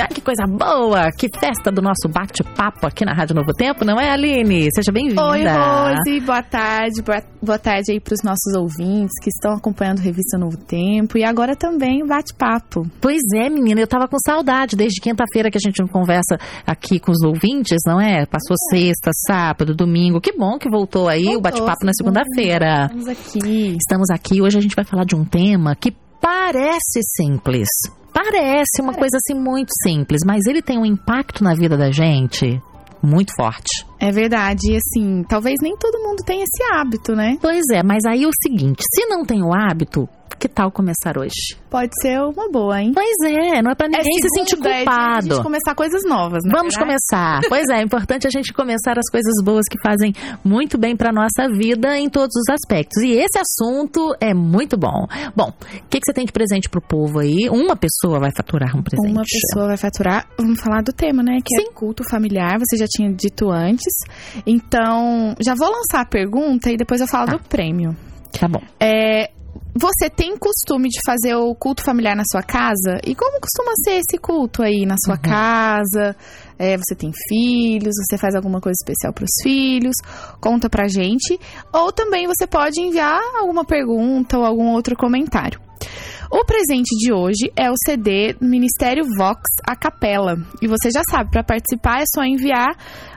Ai, que coisa boa! Que festa do nosso bate-papo aqui na Rádio Novo Tempo, não é, Aline? Seja bem-vinda. Oi, Rose, boa tarde. Boa, tarde aí para os nossos ouvintes que estão acompanhando a Revista Novo Tempo e agora também o bate-papo. Pois é, menina, eu tava com saudade desde quinta-feira que a gente não conversa aqui com os ouvintes, não é? Passou é. sexta, sábado, domingo. Que bom que voltou aí voltou, o bate-papo na segunda-feira. Estamos aqui. Estamos aqui. Hoje a gente vai falar de um tema que parece simples. Parece uma coisa assim muito simples, mas ele tem um impacto na vida da gente muito forte. É verdade, e assim, talvez nem todo mundo tenha esse hábito, né? Pois é, mas aí é o seguinte, se não tem o hábito, que tal começar hoje? Pode ser uma boa, hein? Pois é, não é pra é ninguém é se sentir culpado. É a gente começar coisas novas, né? Vamos verdade? começar. pois é, é importante a gente começar as coisas boas que fazem muito bem pra nossa vida em todos os aspectos. E esse assunto é muito bom. Bom, o que, que você tem de presente pro povo aí? Uma pessoa vai faturar um presente. Uma pessoa vai faturar. Vamos falar do tema, né? Que é Sim. é culto familiar. Você já tinha dito antes. Então, já vou lançar a pergunta e depois eu falo tá. do prêmio. Tá bom. É, você tem costume de fazer o culto familiar na sua casa? E como costuma ser esse culto aí na sua uhum. casa? É, você tem filhos? Você faz alguma coisa especial para os filhos? Conta pra gente. Ou também você pode enviar alguma pergunta ou algum outro comentário. O presente de hoje é o CD Ministério Vox a Capela. E você já sabe, para participar é só enviar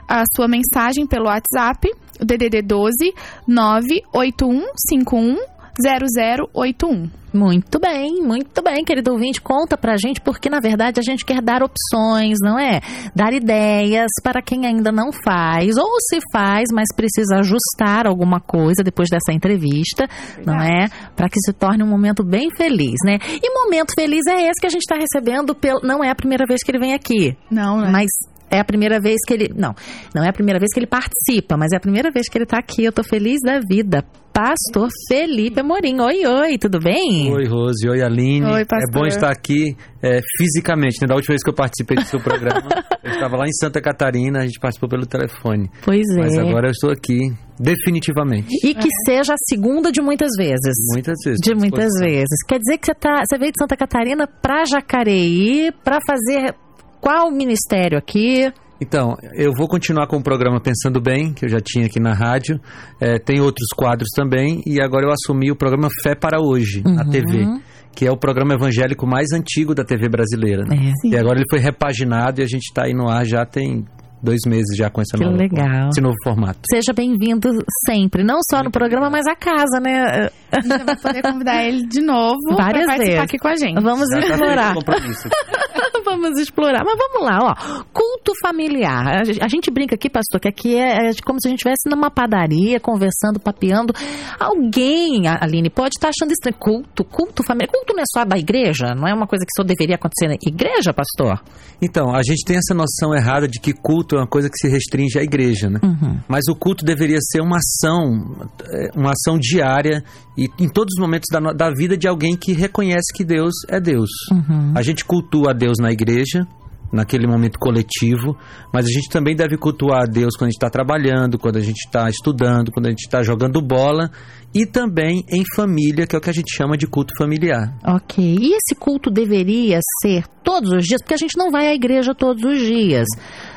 a sua mensagem pelo WhatsApp, DDD 12 98151 0081. Muito bem, muito bem, querido ouvinte. Conta pra gente, porque na verdade a gente quer dar opções, não é? Dar ideias para quem ainda não faz, ou se faz, mas precisa ajustar alguma coisa depois dessa entrevista, verdade. não é? Para que se torne um momento bem feliz, né? E momento feliz é esse que a gente está recebendo, pelo... não é a primeira vez que ele vem aqui. Não, né? Mas é a primeira vez que ele. Não, não é a primeira vez que ele participa, mas é a primeira vez que ele está aqui. Eu estou feliz da vida. Pastor Felipe Amorim. Oi, oi, tudo bem? Oi, Rose. Oi, Aline. Oi, pastor. É bom estar aqui é, fisicamente. Né? Da última vez que eu participei do seu programa, eu estava lá em Santa Catarina, a gente participou pelo telefone. Pois é. Mas agora eu estou aqui, definitivamente. E que é. seja a segunda de muitas vezes. Muitas vezes. De muitas vezes. Quer dizer que você, tá, você veio de Santa Catarina para Jacareí para fazer qual ministério aqui? Então, eu vou continuar com o programa Pensando Bem, que eu já tinha aqui na rádio. É, tem outros quadros também. E agora eu assumi o programa Fé para Hoje, uhum. na TV. Que é o programa evangélico mais antigo da TV brasileira. Né? É. E agora ele foi repaginado e a gente está aí no ar já tem dois meses já com essa que nova, legal. esse novo formato. Seja bem-vindo sempre, não só no programa, mas a casa, né? A gente vai poder convidar ele de novo Várias participar vezes. aqui com a gente. Vamos já tá explorar. Tá vamos explorar. Mas vamos lá, ó. Culto familiar. A gente brinca aqui, pastor, que aqui é, é como se a gente estivesse numa padaria, conversando, papeando. Alguém, Aline, pode estar achando estranho. Culto, culto familiar. Culto não é só da igreja? Não é uma coisa que só deveria acontecer na igreja, pastor? Então, a gente tem essa noção errada de que culto culto é uma coisa que se restringe à igreja, né? Uhum. Mas o culto deveria ser uma ação, é, uma ação diária e em todos os momentos da, da vida de alguém que reconhece que Deus é Deus. Uhum. A gente cultua a Deus na igreja, naquele momento coletivo, mas a gente também deve cultuar a Deus quando a gente está trabalhando, quando a gente está estudando, quando a gente está jogando bola e também em família, que é o que a gente chama de culto familiar. Ok. E esse culto deveria ser todos os dias? Porque a gente não vai à igreja todos os dias.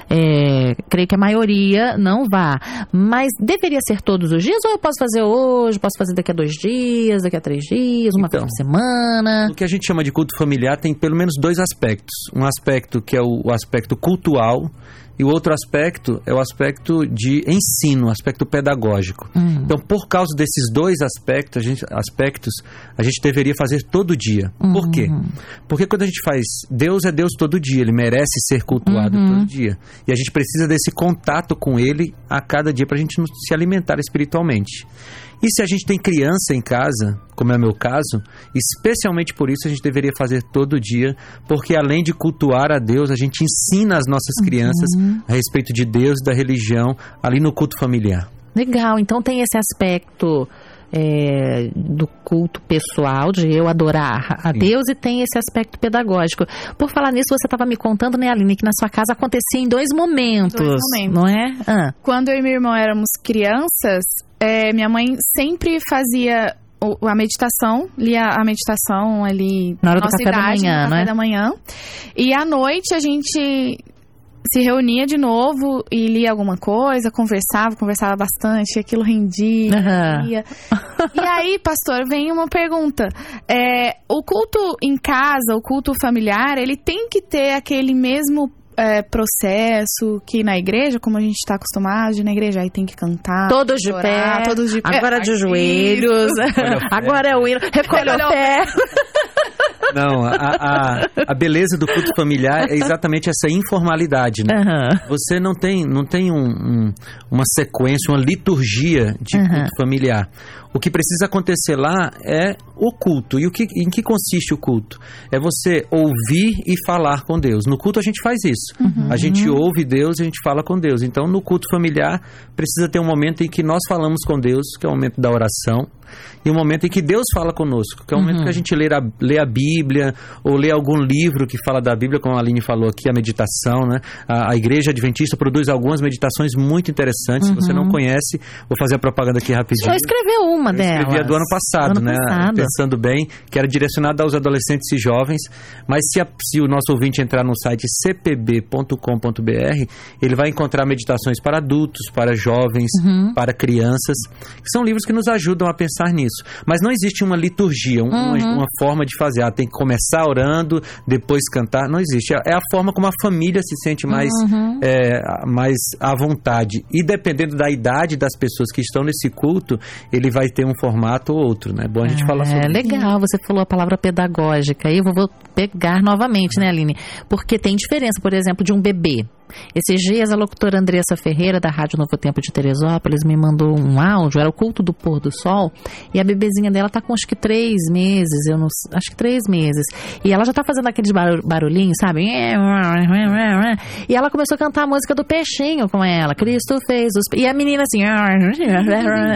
É, creio que a maioria não vá. Mas deveria ser todos os dias ou eu posso fazer hoje, posso fazer daqui a dois dias, daqui a três dias, uma então, vez por semana? O que a gente chama de culto familiar tem pelo menos dois aspectos. Um aspecto que é o, o aspecto cultual e o outro aspecto é o aspecto de ensino, aspecto pedagógico. Uhum. Então, por causa desses dois aspectos a, gente, aspectos, a gente deveria fazer todo dia. Uhum. Por quê? Porque quando a gente faz Deus é Deus todo dia, ele merece ser cultuado uhum. todo dia. E a gente precisa desse contato com ele a cada dia para a gente se alimentar espiritualmente. E se a gente tem criança em casa, como é o meu caso, especialmente por isso a gente deveria fazer todo dia, porque além de cultuar a Deus, a gente ensina as nossas crianças uhum. a respeito de Deus e da religião ali no culto familiar. Legal, então tem esse aspecto é, do culto pessoal, de eu adorar a Sim. Deus, e tem esse aspecto pedagógico. Por falar nisso, você estava me contando, né, Aline, que na sua casa acontecia em dois momentos. Dois momentos. Não é? Ah. Quando eu e meu irmão éramos crianças, é, minha mãe sempre fazia a meditação, lia a meditação ali Na hora do nossa café da idade, manhã, no café né? da manhã. E à noite a gente se reunia de novo e lia alguma coisa, conversava, conversava bastante, aquilo rendia. Rendia. E aí, pastor, vem uma pergunta. É, o culto em casa, o culto familiar, ele tem que ter aquele mesmo é, processo que na igreja, como a gente está acostumado, de na igreja aí tem que cantar. Todos de chorar, pé. todos de pé. Agora de Isso. joelhos. Agora é o hino. Recolhe o pé. Não, a, a, a beleza do culto familiar é exatamente essa informalidade, né? Aham. Você não tem, não tem um- um- uma sequência, uma liturgia de Uhum. culto familiar. O que precisa acontecer lá é o culto. E o que, em que consiste o culto? É você ouvir e falar com Deus. No culto a gente faz isso. Uhum. A gente ouve Deus e a gente fala com Deus. Então, no culto familiar, precisa ter um momento em que nós falamos com Deus, que é o momento da oração, e um momento em que Deus fala conosco, que é o momento Uhum. que a gente lê a, lê a Bíblia, ou lê algum livro que fala da Bíblia, como a Aline falou aqui, a meditação, né? A, a Igreja Adventista produz algumas meditações muito interessantes. Se você Uhum. não conhece, vou fazer a propaganda aqui rapidinho. Só escreveu uma Eu delas. escrevi a do ano passado, Ano né? passado. Pensando bem, que era direcionada aos adolescentes e jovens. Mas se, a- se o nosso ouvinte entrar no site cpb.com.br, ele vai encontrar meditações para adultos, para jovens, Uhum. para crianças, que são livros que nos ajudam a pensar nisso. Mas não existe uma liturgia, um- uma, Uhum. uma forma de fazer. Ah, tem que começar orando, depois cantar. Não existe. É, é a forma como a família se sente mais, Uhum. é, mais à vontade. E dependendo da idade das pessoas que estão nesse culto, ele vai ter um formato ou outro, né? É bom a gente falar sobre É legal, você falou a palavra pedagógica. Aí eu vou vou pegar novamente, né, Aline? Porque tem diferença, por exemplo, de um bebê. Esses dias a locutora Andressa Ferreira, da Rádio Novo Tempo de Teresópolis, me mandou um áudio, era o culto do pôr do sol, e a bebezinha dela tá com acho que três meses, eu não acho que três meses. E ela já tá fazendo aqueles barul- barulhinhos, sabe? E ela começou a cantar a música do peixinho com ela. Cristo fez os. E a menina assim.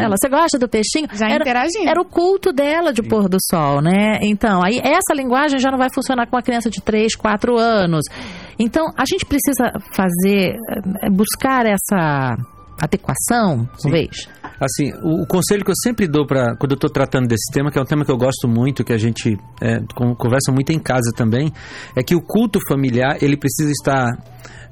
Ela, você gosta do peixinho? Já Era- interagindo. era o culto dela de pôr do sol, né? Então, aí essa linguagem já não vai funcionar com uma criança de 3, 4 anos. Então, a gente precisa fazer, eh, buscar essa adequação, talvez. Assim, o, o conselho que eu sempre dou para quando eu estou tratando desse tema, que é um tema que eu gosto muito, que a gente é, con- conversa muito em casa também, é que o culto familiar ele precisa estar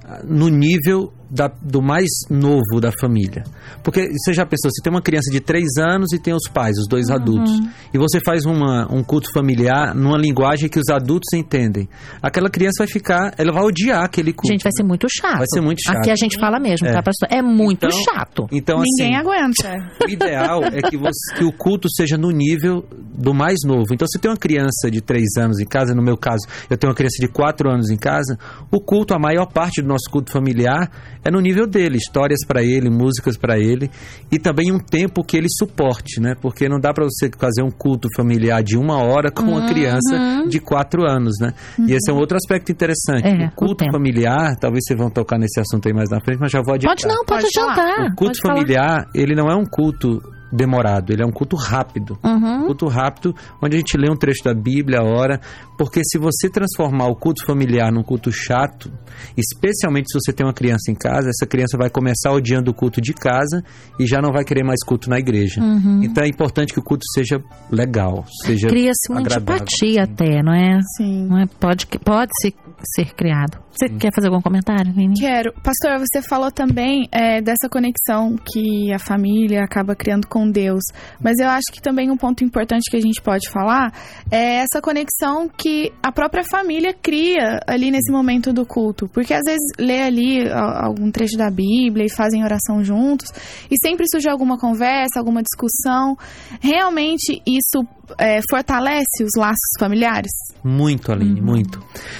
ah, no nível da- do mais novo da família. Porque você já pensou, você tem uma criança de 3 anos e tem os pais, os dois adultos, e você faz uma, um culto familiar numa linguagem que os adultos entendem. Aquela criança vai ficar, ela vai odiar aquele culto. Gente, vai ser muito chato. Vai ser muito chato. Aqui a gente fala mesmo, É. tá, pastor? É muito Então- chato. Então, Ninguém assim, aguenta. o ideal é que, você- que o culto seja no nível do mais novo. Então, se tem uma criança de 3 anos em casa, no meu caso, eu tenho uma criança de 4 anos em casa, o culto, a maior parte do nosso culto familiar é no nível dele, histórias para ele, músicas para ele e também um tempo que ele suporte, né? Porque não dá para você fazer um culto familiar de uma hora com uma criança de 4 anos, né? E esse é um outro aspecto interessante. É, o o culto tempo. familiar, talvez vocês vão tocar nesse assunto aí mais na frente, mas já vou adiantar. Pode não, pode, Pode adiantar. O culto pode falar. familiar, ele não é um culto demorado, ele é um culto rápido. Uhum. Culto rápido, onde a gente lê um trecho da Bíblia, ora, porque se você transformar o culto familiar num culto chato, especialmente se você tem uma criança em casa, essa criança vai começar odiando o culto de casa e já não vai querer mais culto na igreja. Uhum. Então é importante que o culto seja legal, seja Cria-se uma agradável. antipatia até, não é? Sim. Não é? Pode, pode ser, ser criado. Você quer fazer algum comentário, Vini? Quero. Pastor, você falou também é, dessa conexão que a família acaba criando com Deus. Mas eu acho que também um ponto importante que a gente pode falar é essa conexão que a própria família cria ali nesse momento do culto. Porque às vezes lê ali algum trecho da Bíblia e fazem oração juntos e sempre surge alguma conversa, alguma discussão. Realmente isso é, fortalece os laços familiares? Muito, Aline, muito.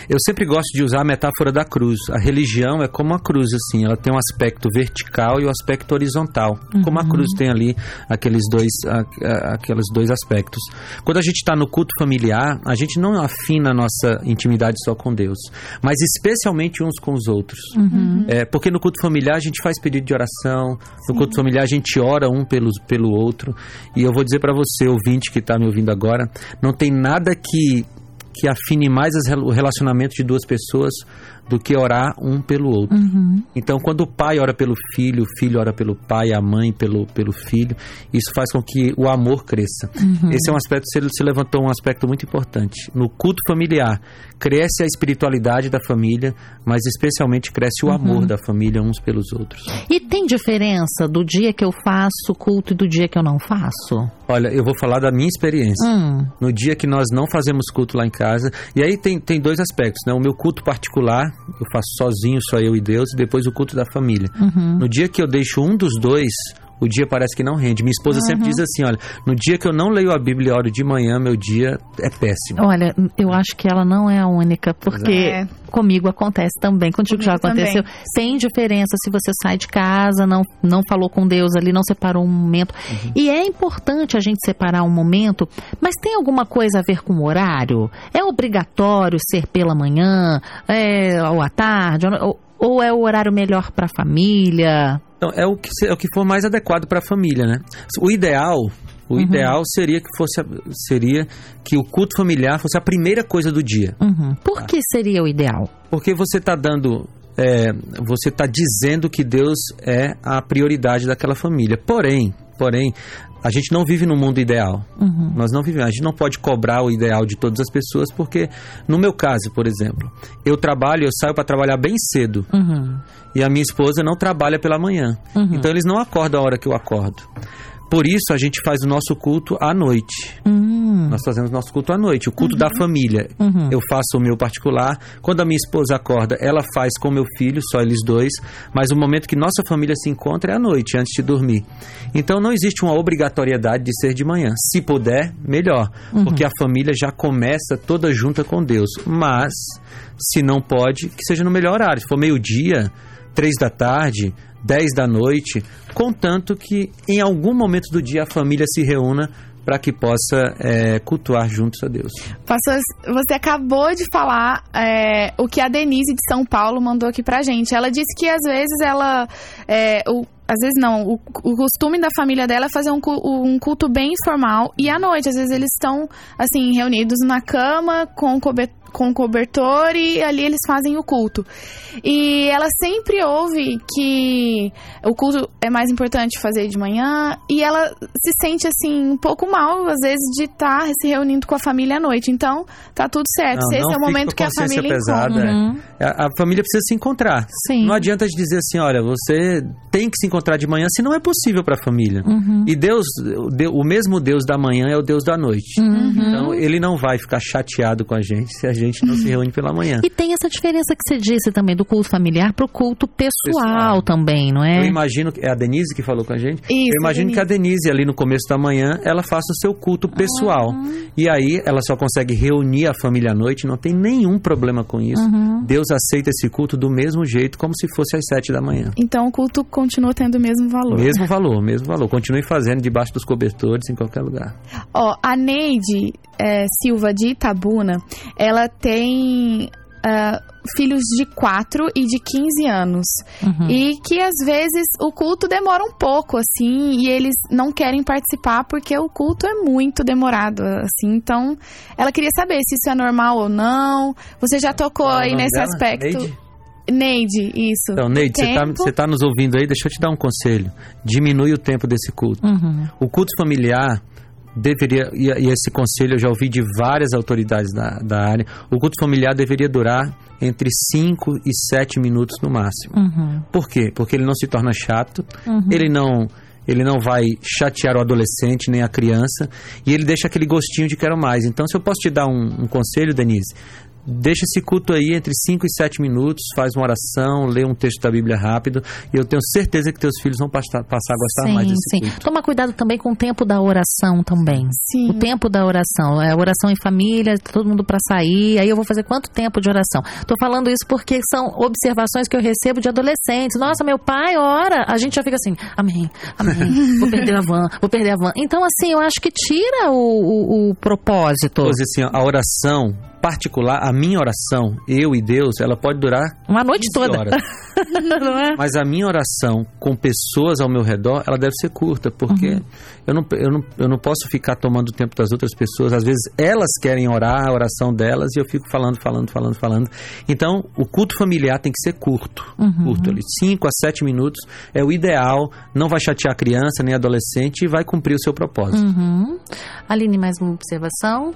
Eu sempre gosto de usar a metáfora da cruz. A religião é como a cruz, assim, ela tem um aspecto vertical e um aspecto horizontal. Como a cruz tem ali aqueles dois, a- a- aqueles dois aspectos. Quando a gente está no culto familiar, a gente não afina a nossa intimidade só com Deus, mas especialmente uns com os outros. É, porque no culto familiar a gente faz pedido de oração, no culto familiar a gente ora um pelo, pelo outro. E eu vou dizer para você, ouvinte que está me ouvindo agora, não tem nada que que afine mais as o relacionamento de duas pessoas do que orar um pelo outro. Uhum. Então, quando o pai ora pelo filho, o filho ora pelo pai, a mãe pelo, pelo filho, isso faz com que o amor cresça. Uhum. Esse é um aspecto, você, você levantou um aspecto muito importante. No culto familiar, cresce a espiritualidade da família, mas especialmente cresce o amor da família uns pelos outros. E tem diferença do dia que eu faço culto e do dia que eu não faço? Olha, eu vou falar da minha experiência. Hum. No dia que nós não fazemos culto lá em casa, e aí tem, tem dois aspectos, né? O meu culto particular, eu faço sozinho, só eu e Deus, e depois o culto da família. No dia que eu deixo um dos dois, o dia parece que não rende. Minha esposa sempre diz assim, olha, no dia que eu não leio a Bíblia e oro de manhã, meu dia é péssimo. Olha, eu acho que ela não é a única, porque É. comigo acontece também, contigo já Comigo aconteceu. também. Tem diferença se você sai de casa, não, não falou com Deus ali, não separou um momento. E é importante a gente separar um momento, mas tem alguma coisa a ver com o horário? É obrigatório ser pela manhã, é, ou à tarde, ou, ou é o horário melhor para a família? Então, é o que, é o que for mais adequado para a família, né? O ideal, o ideal seria que fosse seria que o culto familiar fosse a primeira coisa do dia. Uhum. Por que seria o ideal? Porque você está dando. é, você está dizendo que Deus é a prioridade daquela família. Porém, porém, a gente não vive num mundo ideal. Uhum. Nós não vivemos. A gente não pode cobrar o ideal de todas as pessoas, porque, no meu caso, por exemplo, eu trabalho, eu saio para trabalhar bem cedo. Uhum. E a minha esposa não trabalha pela manhã. Então eles não acordam a hora que eu acordo. Por isso a gente faz o nosso culto à noite. Hum. Nós fazemos nosso culto à noite, o culto da família. Eu faço o meu particular. Quando a minha esposa acorda, ela faz com meu filho, só eles dois. Mas o momento que nossa família se encontra é à noite, antes de dormir. Então não existe uma obrigatoriedade de ser de manhã. Se puder, melhor. Porque a família já começa toda junta com Deus. Mas, se não pode, que seja no melhor horário. Se for meio-dia, três da tarde, 10 da noite, contanto que em algum momento do dia a família se reúna para que possa é, cultuar juntos a Deus. Pastor, você acabou de falar é, o que a Denise de São Paulo mandou aqui pra gente. Ela disse que às vezes ela. é, o- às vezes não, o, o costume da família dela é fazer um, um culto bem informal e à noite, às vezes eles estão assim, reunidos na cama com cobertor com cobertor e ali eles fazem o culto. E ela sempre ouve que o culto é mais importante fazer de manhã e ela se sente assim um pouco mal às vezes de estar se reunindo com a família à noite. Então, tá tudo certo. Não, Esse não é o momento que a família pesada, é. Uhum. A, a família precisa se encontrar. Sim. Não adianta de dizer assim, olha, você tem que se encontrar de manhã, se não é possível para a família. Uhum. E Deus, o de- o mesmo Deus da manhã é o Deus da noite. Uhum. Então, ele não vai ficar chateado com a gente se a gente não se reúne pela manhã. E tem essa diferença que você disse também do culto familiar pro culto pessoal, Pessoal. também, não Eu é? imagino que é a Denise que falou com a gente. Isso, eu imagino Denise. que a Denise ali no começo da manhã ela faça o seu culto pessoal. E aí ela só consegue reunir a família à noite, não tem nenhum problema com isso. Deus aceita esse culto do mesmo jeito, como se fosse às sete da manhã. Então o culto continua tendo o mesmo valor. Mesmo valor, mesmo valor. Continue fazendo debaixo dos cobertores, em qualquer lugar. Ó, a Neide é, Silva de Itabuna, ela tem ah, filhos de 4 e de 15 anos. Uhum. E que às vezes o culto demora um pouco, assim, e eles não querem participar porque o culto é muito demorado, assim. Então, ela queria saber se isso é normal ou não. Você já tocou Qual é aí nesse dela? aspecto. Neide? Neide, isso. Então, Neide, você tá, Tempo. você tá nos ouvindo aí? Deixa eu te dar um conselho. Diminui o tempo desse culto. Uhum. O culto familiar deveria, e, e esse conselho eu já ouvi de várias autoridades da, da área, o culto familiar deveria durar entre 5 e 7 minutos no máximo. Uhum. Por quê? Porque ele não se torna chato, Uhum. ele não ele não vai chatear o adolescente nem a criança e ele deixa aquele gostinho de quero mais. Então, se eu posso te dar um, um conselho, Denise, deixa esse culto aí entre 5 e 7 minutos, faz uma oração, lê um texto da Bíblia rápido e eu tenho certeza que teus filhos vão passar, passar a gostar mais Sim, desse sim. culto. Toma cuidado também com o tempo da oração também. Sim. O tempo da oração. É oração em família, todo mundo para sair. Aí eu vou fazer quanto tempo de oração? Tô falando isso porque são observações que eu recebo de adolescentes. Nossa, meu pai ora. A gente já fica assim, amém, amém. Vou perder a van, vou perder a van. Então, assim, eu acho que tira o, o, o propósito. Pois assim, a oração particular, a minha oração, eu e Deus, ela pode durar Uma noite 15 toda. horas. não é? Mas a minha oração com pessoas ao meu redor, ela deve ser curta, porque Uhum. eu, não, eu, não, eu não posso ficar tomando o tempo das outras pessoas. Às vezes elas querem orar a oração delas e eu fico falando, falando, falando, falando. Então, o culto familiar tem que ser curto. Uhum. Curto ali. 5 a 7 minutos é o ideal. Não vai chatear a criança nem adolescente e vai cumprir o seu propósito. Uhum. Aline, mais uma observação?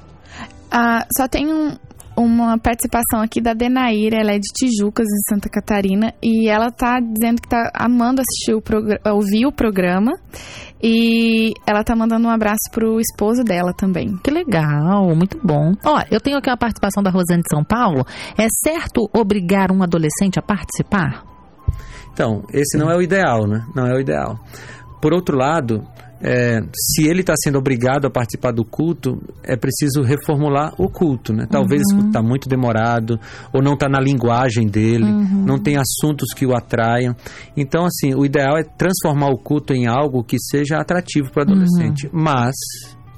Ah, só tem um- uma participação aqui da Denaíra, ela é de Tijucas, em Santa Catarina, e ela tá dizendo que tá amando assistir o programa, ouvir o programa, e ela tá mandando um abraço pro esposo dela também. Que legal, muito bom. Ó, eu tenho aqui uma participação da Rosane de São Paulo. É certo obrigar um adolescente a participar? Então, esse não é o ideal, né? Não é o ideal. Por outro lado, é, se ele está sendo obrigado a participar do culto, é preciso reformular o culto, né? Talvez culto está muito demorado, ou não está na linguagem dele, não tem assuntos que o atraiam. Então, assim, o ideal é transformar o culto em algo que seja atrativo para o adolescente. Mas,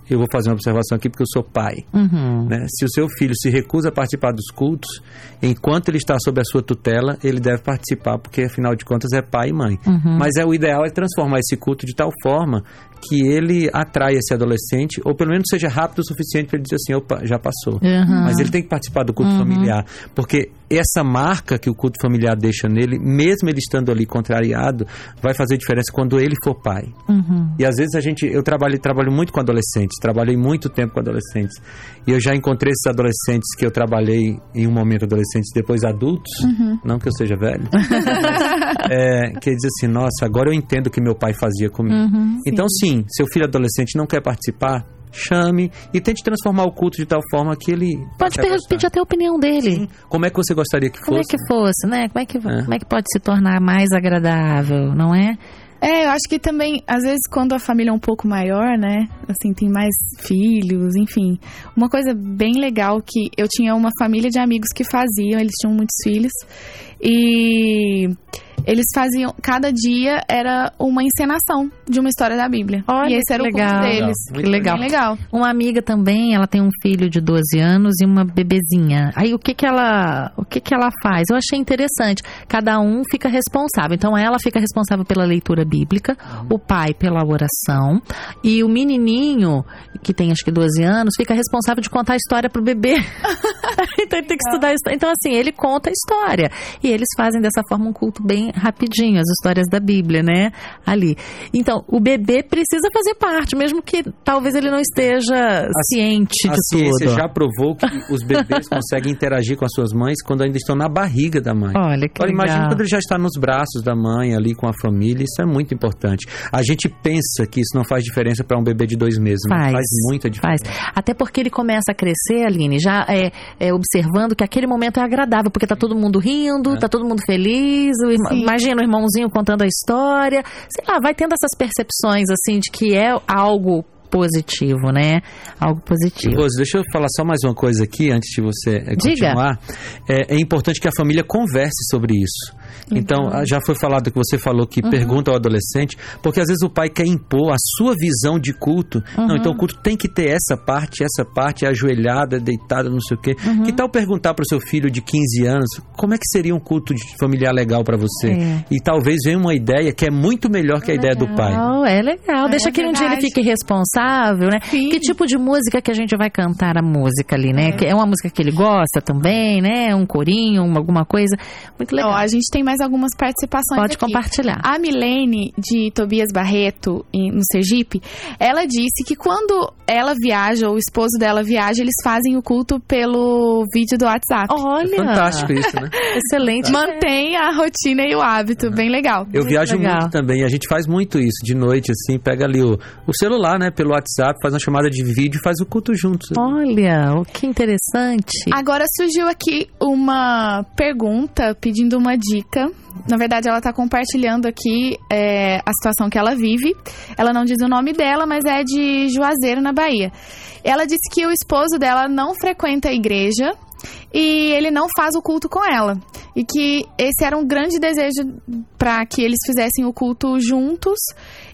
eu vou fazer uma observação aqui porque eu sou pai. Uhum. né? Se o seu filho se recusa a participar dos cultos, enquanto ele está sob a sua tutela, ele deve participar, porque afinal de contas é pai e mãe. Uhum. Mas é o ideal é transformar esse culto de tal forma que ele atraia esse adolescente, ou pelo menos seja rápido o suficiente para ele dizer assim, opa, já passou. Uhum. Mas ele tem que participar do culto familiar, porque essa marca que o culto familiar deixa nele, mesmo ele estando ali contrariado, vai fazer diferença quando ele for pai. Uhum. E às vezes a gente, eu trabalho, trabalho muito com adolescentes, trabalhei muito tempo com adolescentes. E eu já encontrei esses adolescentes que eu trabalhei em um momento adolescentes, depois adultos, não que eu seja velho, mas, é, que diz assim, nossa, agora eu entendo o que meu pai fazia comigo. Uhum. então sim, seu filho adolescente não quer participar, chame e tente transformar o culto de tal forma que ele Pode pedir até a opinião dele. Sim. Como é que você gostaria que Como é fosse? que fosse, né? Como é que, como é que pode se tornar mais agradável, não é? É, eu acho que também, às vezes, quando a família é um pouco maior, né? Assim, tem mais filhos, enfim. Uma coisa bem legal que eu tinha uma família de amigos que faziam, eles tinham muitos filhos. E eles faziam, cada dia era uma encenação de uma história da Bíblia. Olha, e esse que era legal. o culto deles. Legal, muito Que legal. Legal. Uma amiga também, ela tem um filho de 12 anos e uma bebezinha. Aí o que que ela, o que que ela faz? Eu achei interessante. Cada um fica responsável. Então ela fica responsável pela leitura bíblica, o pai pela oração e o menininho, que tem acho que 12 anos, fica responsável de contar a história pro bebê. então ele tem que estudar a história. Então assim, ele conta a história e eles fazem dessa forma um culto bem rapidinho, as histórias da Bíblia, né? Ali. Então, o bebê precisa fazer parte, mesmo que talvez ele não esteja ciente A de ciência tudo. já provou que os bebês conseguem interagir com as suas mães quando ainda estão na barriga da mãe. Olha que Agora legal. imagina quando ele já está nos braços da mãe, ali com a família, isso é muito importante. A gente pensa que isso não faz diferença para um bebê de dois meses, mas Faz. faz muita Faz. diferença. Até porque ele começa a crescer, Aline, já é, é, observando que aquele momento é agradável, porque tá todo mundo rindo, tá todo mundo feliz, o irmão- imagina o irmãozinho contando a história, sei lá, vai tendo essas percepções, assim, de que é algo positivo, né? Algo positivo. Rose, deixa eu falar só mais uma coisa aqui antes de você eh, Diga. continuar. É, é importante que a família converse sobre isso. Então, ah, já foi falado que você falou Uhum. que pergunta ao adolescente, porque às vezes o pai quer impor a sua visão de culto. Uhum. Não, então o culto tem que ter essa parte, essa parte, ajoelhada, deitada, não sei o quê. Uhum. Que tal perguntar para o seu filho de 15 anos como é que seria um culto de- familiar legal para você? É. E talvez venha uma ideia que é muito melhor que a ideia do pai. Legal, é legal. É Deixa que um dia ele fique responsável, né? Sim. Que tipo de música que a gente vai cantar a música ali, né? Que É uma música que ele gosta também, né? Um corinho, uma- alguma coisa. Muito legal. Ó, a gente tem mais algumas participações Pode aqui. compartilhar. A Milene, de Tobias Barreto, em- no Sergipe, ela disse que quando ela viaja, ou o esposo dela viaja, eles fazem o culto pelo vídeo do WhatsApp. Olha! Fantástico isso, né? Excelente. Mantém a rotina e o hábito, bem legal. Eu Muito viajo legal. muito também, a gente faz muito isso de noite, assim, pega ali o, o celular, né, pelo WhatsApp, faz uma chamada de vídeo e faz o culto juntos. Olha, o que interessante. Agora surgiu aqui uma pergunta pedindo uma dica. Na verdade, ela está compartilhando aqui é, a situação que ela vive. Ela não diz o nome dela, mas é de Juazeiro, na Bahia. Ela disse que o esposo dela não frequenta a igreja e ele não faz o culto com ela. E que esse era um grande desejo para que eles fizessem o culto juntos.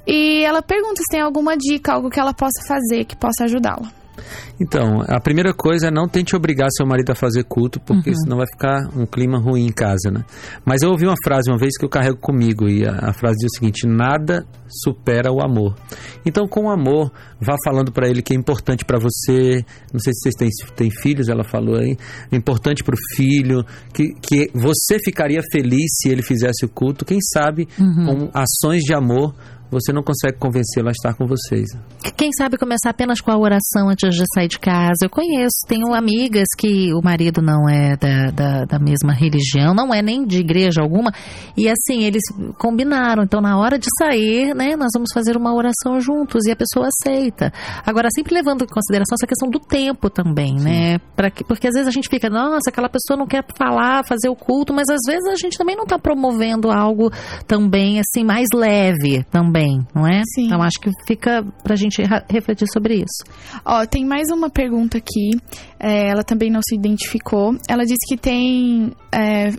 E ela pergunta se tem alguma dica, algo que ela possa fazer que possa ajudá-la. Então, a primeira coisa é não tente obrigar seu marido a fazer culto, porque uhum. senão vai ficar um clima ruim em casa, né? Mas eu ouvi uma frase uma vez que eu carrego comigo, e a, a frase diz o seguinte: nada supera o amor. Então, com o amor, vá falando para ele que é importante para você. Não sei se vocês têm, têm filhos, ela falou aí. É importante para o filho, que, que você ficaria feliz se ele fizesse o culto. Quem sabe, uhum. com ações de amor, você não consegue convencê-la a estar com vocês. Quem sabe começar apenas com a oração antes de sair de casa. Eu conheço, tenho amigas que o marido não é da, da, da, mesma religião, não é nem de igreja alguma, e assim, eles combinaram. Então, na hora de sair, né, nós vamos fazer uma oração juntos e a pessoa aceita. Agora, sempre levando em consideração essa questão do tempo também, Sim. né? Pra que, porque às vezes a gente fica, nossa, aquela pessoa não quer falar, fazer o culto, mas às vezes a gente também não está promovendo algo também, assim, mais leve também também, não é? Sim. Então acho que fica pra gente refletir sobre isso. Ó, tem mais uma pergunta aqui. É, ela também não se identificou. Ela disse que tem é,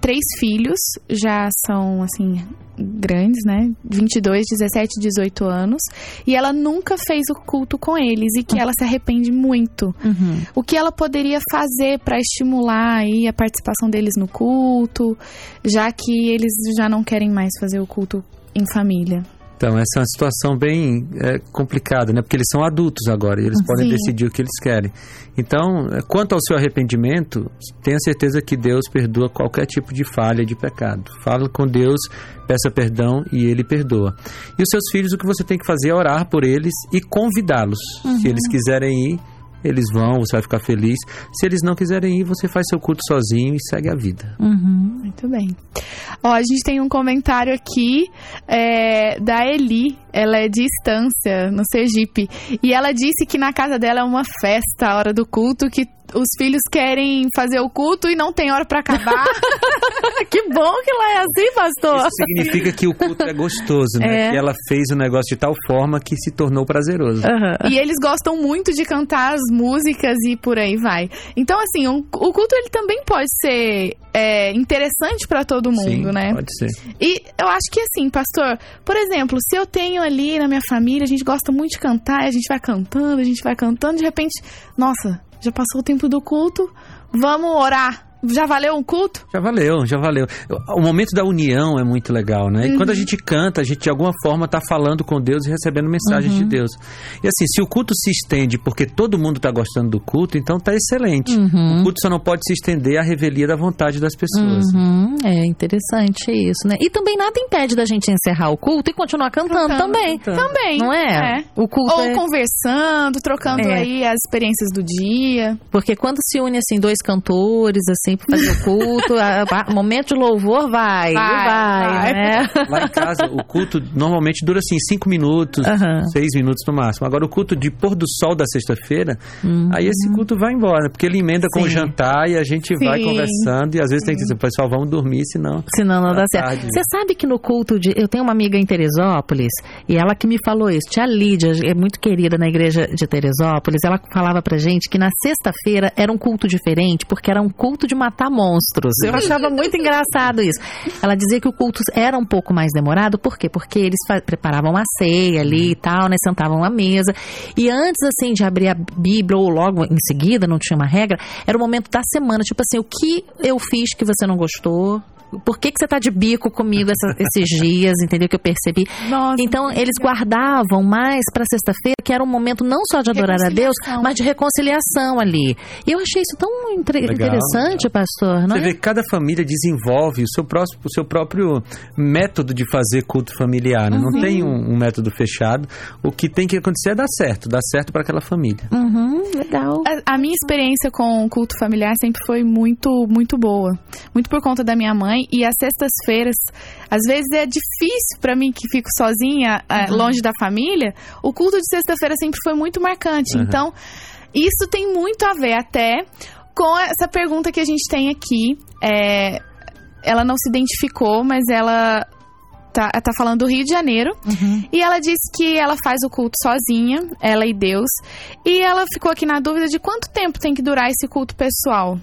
três filhos, já são assim grandes, né? 22, 17, 18 anos. E ela nunca fez o culto com eles e que ela se arrepende muito. Uhum. O que ela poderia fazer para estimular aí a participação deles no culto, já que eles já não querem mais fazer o culto em família? Então, essa é uma situação bem é, complicada, né? Porque eles são adultos agora e eles Sim. podem decidir o que eles querem. Então, é, quanto ao seu arrependimento, tenha certeza que Deus perdoa qualquer tipo de falha, de pecado. Fala com Deus, peça perdão e Ele perdoa. E os seus filhos, o que você tem que fazer é orar por eles e convidá-los. Uhum. Se eles quiserem ir, eles vão, você vai ficar feliz. Se eles não quiserem ir, você faz seu culto sozinho e segue a vida. Uhum, muito bem. Ó, a gente tem um comentário aqui é, da Eli. Ela é de Estância, no Sergipe. E ela disse que na casa dela é uma festa a hora do culto, que os filhos querem fazer o culto e não tem hora para acabar. que bom que lá é assim, pastor. Isso significa que o culto é gostoso, né? É. Que ela fez o negócio de tal forma que se tornou prazeroso. Uhum. E eles gostam muito de cantar as músicas e por aí vai. Então, assim, um, o culto ele também pode ser é, interessante para todo mundo, Sim, né? Pode ser. E eu acho que assim, pastor, por exemplo, se eu tenho ali na minha família, a gente gosta muito de cantar, a gente vai cantando, a gente vai cantando, de repente, nossa, já passou o tempo do culto, vamos orar. Já valeu um culto? Já valeu, já valeu. O momento da união é muito legal, né? Uhum. E quando a gente canta, a gente de alguma forma está falando com Deus e recebendo mensagens uhum. de Deus. E assim, se o culto se estende porque todo mundo está gostando do culto, então tá excelente. Uhum. O culto só não pode se estender à revelia da vontade das pessoas. Uhum. É interessante isso, né? E também nada impede da gente encerrar o culto e continuar cantando, cantando também. Cantando. Também. Não é? é. O culto Ou é... conversando, trocando é. aí as experiências do dia. Porque quando se une assim dois cantores assim tempo fazer o culto, a, momento de louvor vai, vai, vai, vai. Né? Lá em casa, o culto normalmente dura assim, cinco minutos, uhum. seis minutos no máximo. Agora, o culto de pôr do sol da sexta-feira, uhum. aí esse culto vai embora, porque ele emenda Sim. com o jantar e a gente Sim. vai conversando e às vezes Sim. tem que dizer, pessoal, vamos dormir, senão... Senão não dá certo. Você sabe que no culto de... Eu tenho uma amiga em Teresópolis e ela que me falou isso, tia Lídia, é muito querida na igreja de Teresópolis, ela falava pra gente que na sexta-feira era um culto diferente, porque era um culto de matar monstros. Eu achava muito engraçado isso. Ela dizia que o culto era um pouco mais demorado, por quê? Porque eles preparavam a ceia ali e tal, né? Sentavam à mesa. E antes, assim, de abrir a Bíblia, ou logo em seguida, não tinha uma regra, era o momento da semana. Tipo assim, o que eu fiz que você não gostou? Por que, que você tá de bico comigo essa, esses dias, entendeu? Que eu percebi. Nossa, então, eles guardavam mais para sexta-feira, que era um momento não só de adorar a Deus, mas de reconciliação ali. E eu achei isso tão interessante, pastor. Não você é? vê que cada família desenvolve o seu, próximo, o seu próprio método de fazer culto familiar. Né? Uhum. Não tem um, um, método fechado. O que tem que acontecer é dar certo, dar certo para aquela família. Uhum, legal. A, a minha experiência com o culto familiar sempre foi muito, muito boa. Muito por conta da minha mãe e as sextas-feiras, às vezes é difícil para mim que fico sozinha, é, uhum. longe da família. O culto de sexta-feira sempre foi muito marcante. Uhum. Então, isso tem muito a ver até com essa pergunta que a gente tem aqui. É, ela não se identificou, mas ela tá, tá falando do Rio de Janeiro. Uhum. E ela disse que ela faz o culto sozinha, ela e Deus. E ela ficou aqui na dúvida de quanto tempo tem que durar esse culto pessoal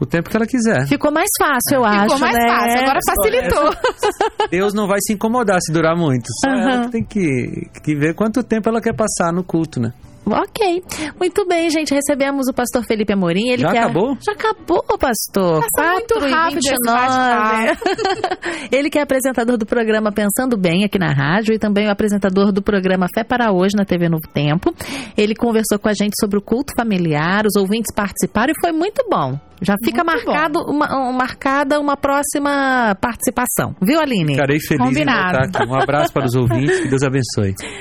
o tempo que ela quiser. Ficou mais fácil, eu Ficou acho. Ficou mais né? fácil, agora facilitou. Deus não vai se incomodar se durar muito. Só uhum. ela tem que, que ver quanto tempo ela quer passar no culto, né? Ok. Muito bem, gente. Recebemos o pastor Felipe Amorim. Ele Já que é- acabou? Já acabou, pastor. Passa muito 4 e rápido esse 29. Ele que é apresentador do programa Pensando Bem aqui na rádio e também o apresentador do programa Fé para Hoje na TV Novo Tempo. Ele conversou com a gente sobre o culto familiar, os ouvintes participaram e foi muito bom. Já fica Muito marcado uma, um- marcada uma próxima participação. Viu, Aline? Ficarei feliz Combinado. em voltar aqui. Um abraço para os ouvintes, que Deus abençoe.